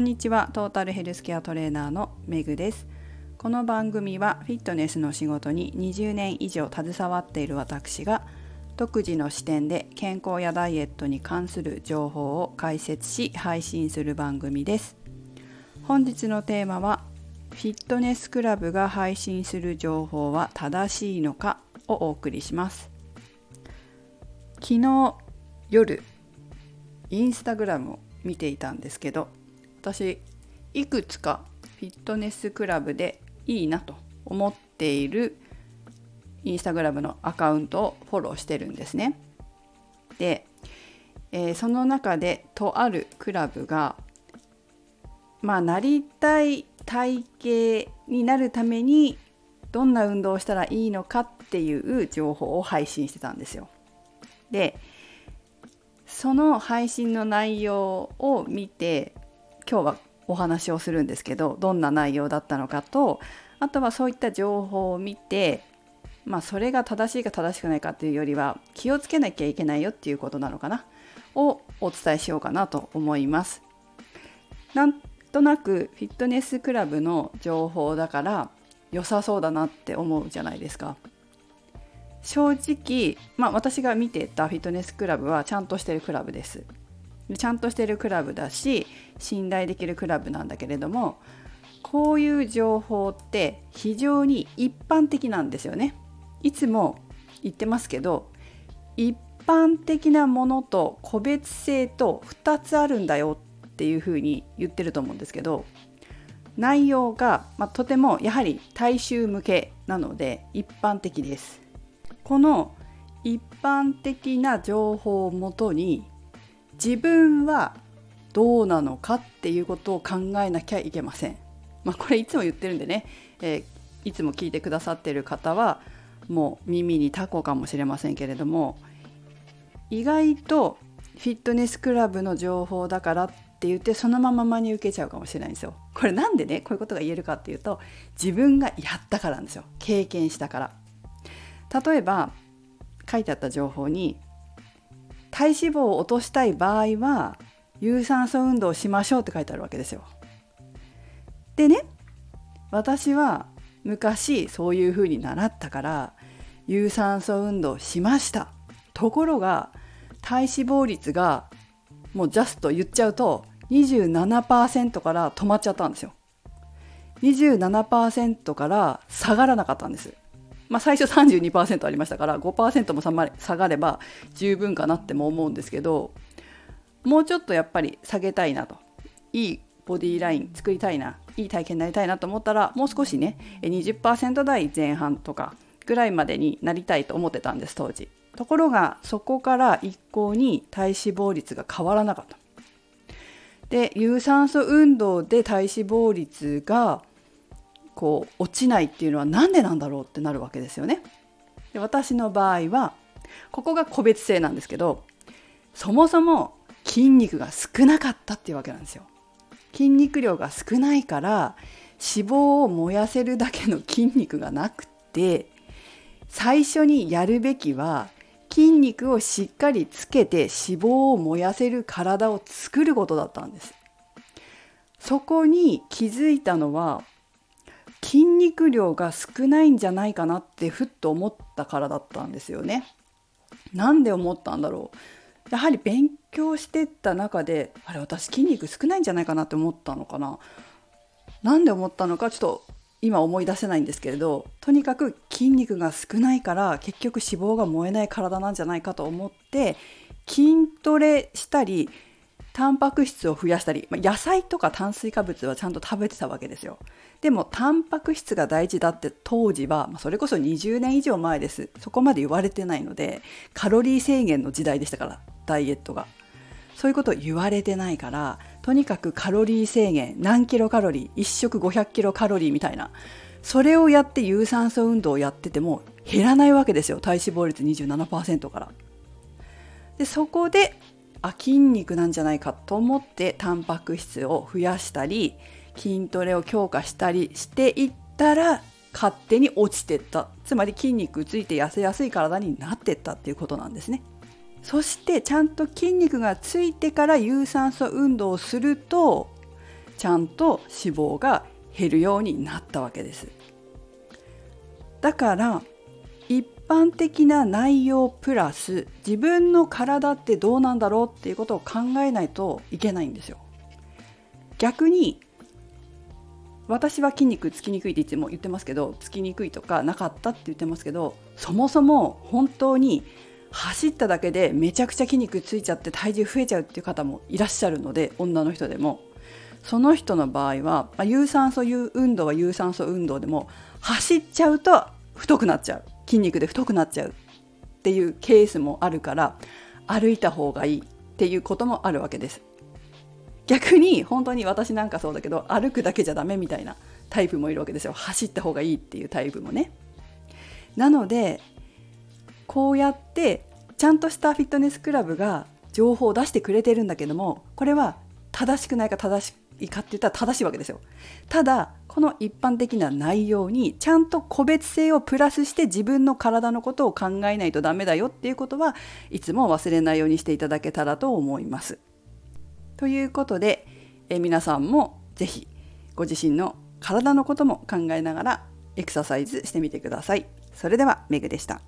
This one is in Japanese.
んにちは。トータルヘルスケアトレーナーのめぐです。この番組はフィットネスの仕事に20年以上携わっている私が独自の視点で健康やダイエットに関する情報を解説し配信する番組です。本日のテーマはフィットネスクラブが配信する情報は正しいのかをお送りします。昨日夜インスタグラムを見ていたんですけど私いくつかフィットネスクラブでいいなと思っているインスタグラムのアカウントをフォローしてるんですね。で、えー、その中でとあるクラブがまあなりたい体型になるためにどんな運動をしたらいいのかっていう情報を配信してたんですよ。でその配信の内容を見て今日はお話をするんですけどどんな内容だったのかとあとはそういった情報を見てまあそれが正しいか正しくないかっていうよりは気をつけなきゃいけないよっていうことなのかなをお伝えしようかなと思います。なんとなくフィットネスクラブの情報だから良さそうだなって思うじゃないですか。正直、まあ、私が見てたフィットネスクラブはちゃんとしてるクラブです。ちゃんとしてるクラブだし信頼できるクラブなんだけれどもこういう情報って非常に一般的なんですよね。いつも言ってますけど一般的なものと個別性と2つあるんだよっていうふうに言ってると思うんですけど内容が、まあ、とてもやはり大衆向けなので一般的です。この一般的な情報をもとに自分はどうなのかっていうことを考えなきゃいけません。まあ、これいつも言ってるんでね、えー、いつも聞いてくださってる方はもう耳にタコかもしれませんけれども意外とフィットネスクラブの情報だからって言ってそのまま真に受けちゃうかもしれないんですよ。これなんでねこういうことが言えるかっていうと自分がやったからなんですよ経験したから。例えば書いてあった情報に体脂肪を落としたい場合は有酸素運動をしましょうって書いてあるわけですよ。でね私は昔そういうふうに習ったから有酸素運動しました。ところが体脂肪率がもうジャスト言っちゃうと27%から止まっちゃったんですよ。27%から下がらなかったんです。まあ最初32%ありましたから5%も下がれば十分かなっても思うんですけどもうちょっとやっぱり下げたいなと。いいボディライン作りたいな。いい体験になりたいなと思ったらもう少しね20%台前半とかぐらいまでになりたいと思ってたんです当時。ところがそこから一向に体脂肪率が変わらなかった。で有酸素運動で体脂肪率がこう落ちないっていうのは何でなんだろうってなるわけですよね。で私の場合はここが個別性なんですけどそもそも筋肉が少なかったっていうわけなんですよ。筋肉量が少ないから脂肪を燃やせるだけの筋肉がなくて最初にやるべきは筋肉をしっかりつけて脂肪を燃やせる体を作ることだったんです。そこに気づいたのは筋肉量が少ないんじゃないかなってふっと思ったからだったんですよね。なんで思ったんだろう。やはり勉強してった中であれ私筋肉少ないんじゃないかなって思ったのかな。なんで思ったのかちょっと今思い出せないんですけれどとにかく筋肉が少ないから結局脂肪が燃えない体なんじゃないかと思って筋トレしたりタンパク質を増やしたり、ま野菜とか炭水化物はちゃんと食べてたわけですよ。でもタンパク質が大事だって当時は、まそれこそ20年以上前です。そこまで言われてないのでカロリー制限の時代でしたからダイエットが。そういうこと言われてないからとにかくカロリー制限何キロカロリー1食500キロカロリーみたいなそれをやって有酸素運動をやってても減らないわけですよ。体脂肪率27%から。でそこであ筋肉なんじゃないかと思ってタンパク質を増やしたり筋トレを強化したりしていったら勝手に落ちてったつまり筋肉ついて痩せやすい体になってったっていうことなんですね。そしてちゃんと筋肉がついてから有酸素運動をするとちゃんと脂肪が減るようになったわけですだから一般的な内容プラス自分の体ってどうなんだろうっていうことを考えないといけないんですよ。逆に私は筋肉つきにくいっていつも言ってますけどつきにくいとかなかったって言ってますけどそもそも本当に走っただけでめちゃくちゃ筋肉ついちゃって体重増えちゃうっていう方もいらっしゃるので女の人でも。その人の場合は有酸素運動は有酸素運動でも走っちゃうと太くなっちゃう。筋肉で太くなっちゃうっていうケースもあるから歩いた方がいいっていうこともあるわけです。逆に本当に私なんかそうだけど歩くだけじゃダメみたいなタイプもいるわけですよ。走った方がいいっていうタイプもね。なのでこうやってちゃんとしたフィットネスクラブが情報を出してくれてるんだけどもこれは正しくないか正しいかって言ったら正しいわけですよ。ただこの一般的な内容にちゃんと個別性をプラスして自分の体のことを考えないとダメだよっていうことはいつも忘れないようにしていただけたらと思いますということで、え皆さんも是非ご自身の体のことも考えながらエクササイズしてみてください。それではメグでした。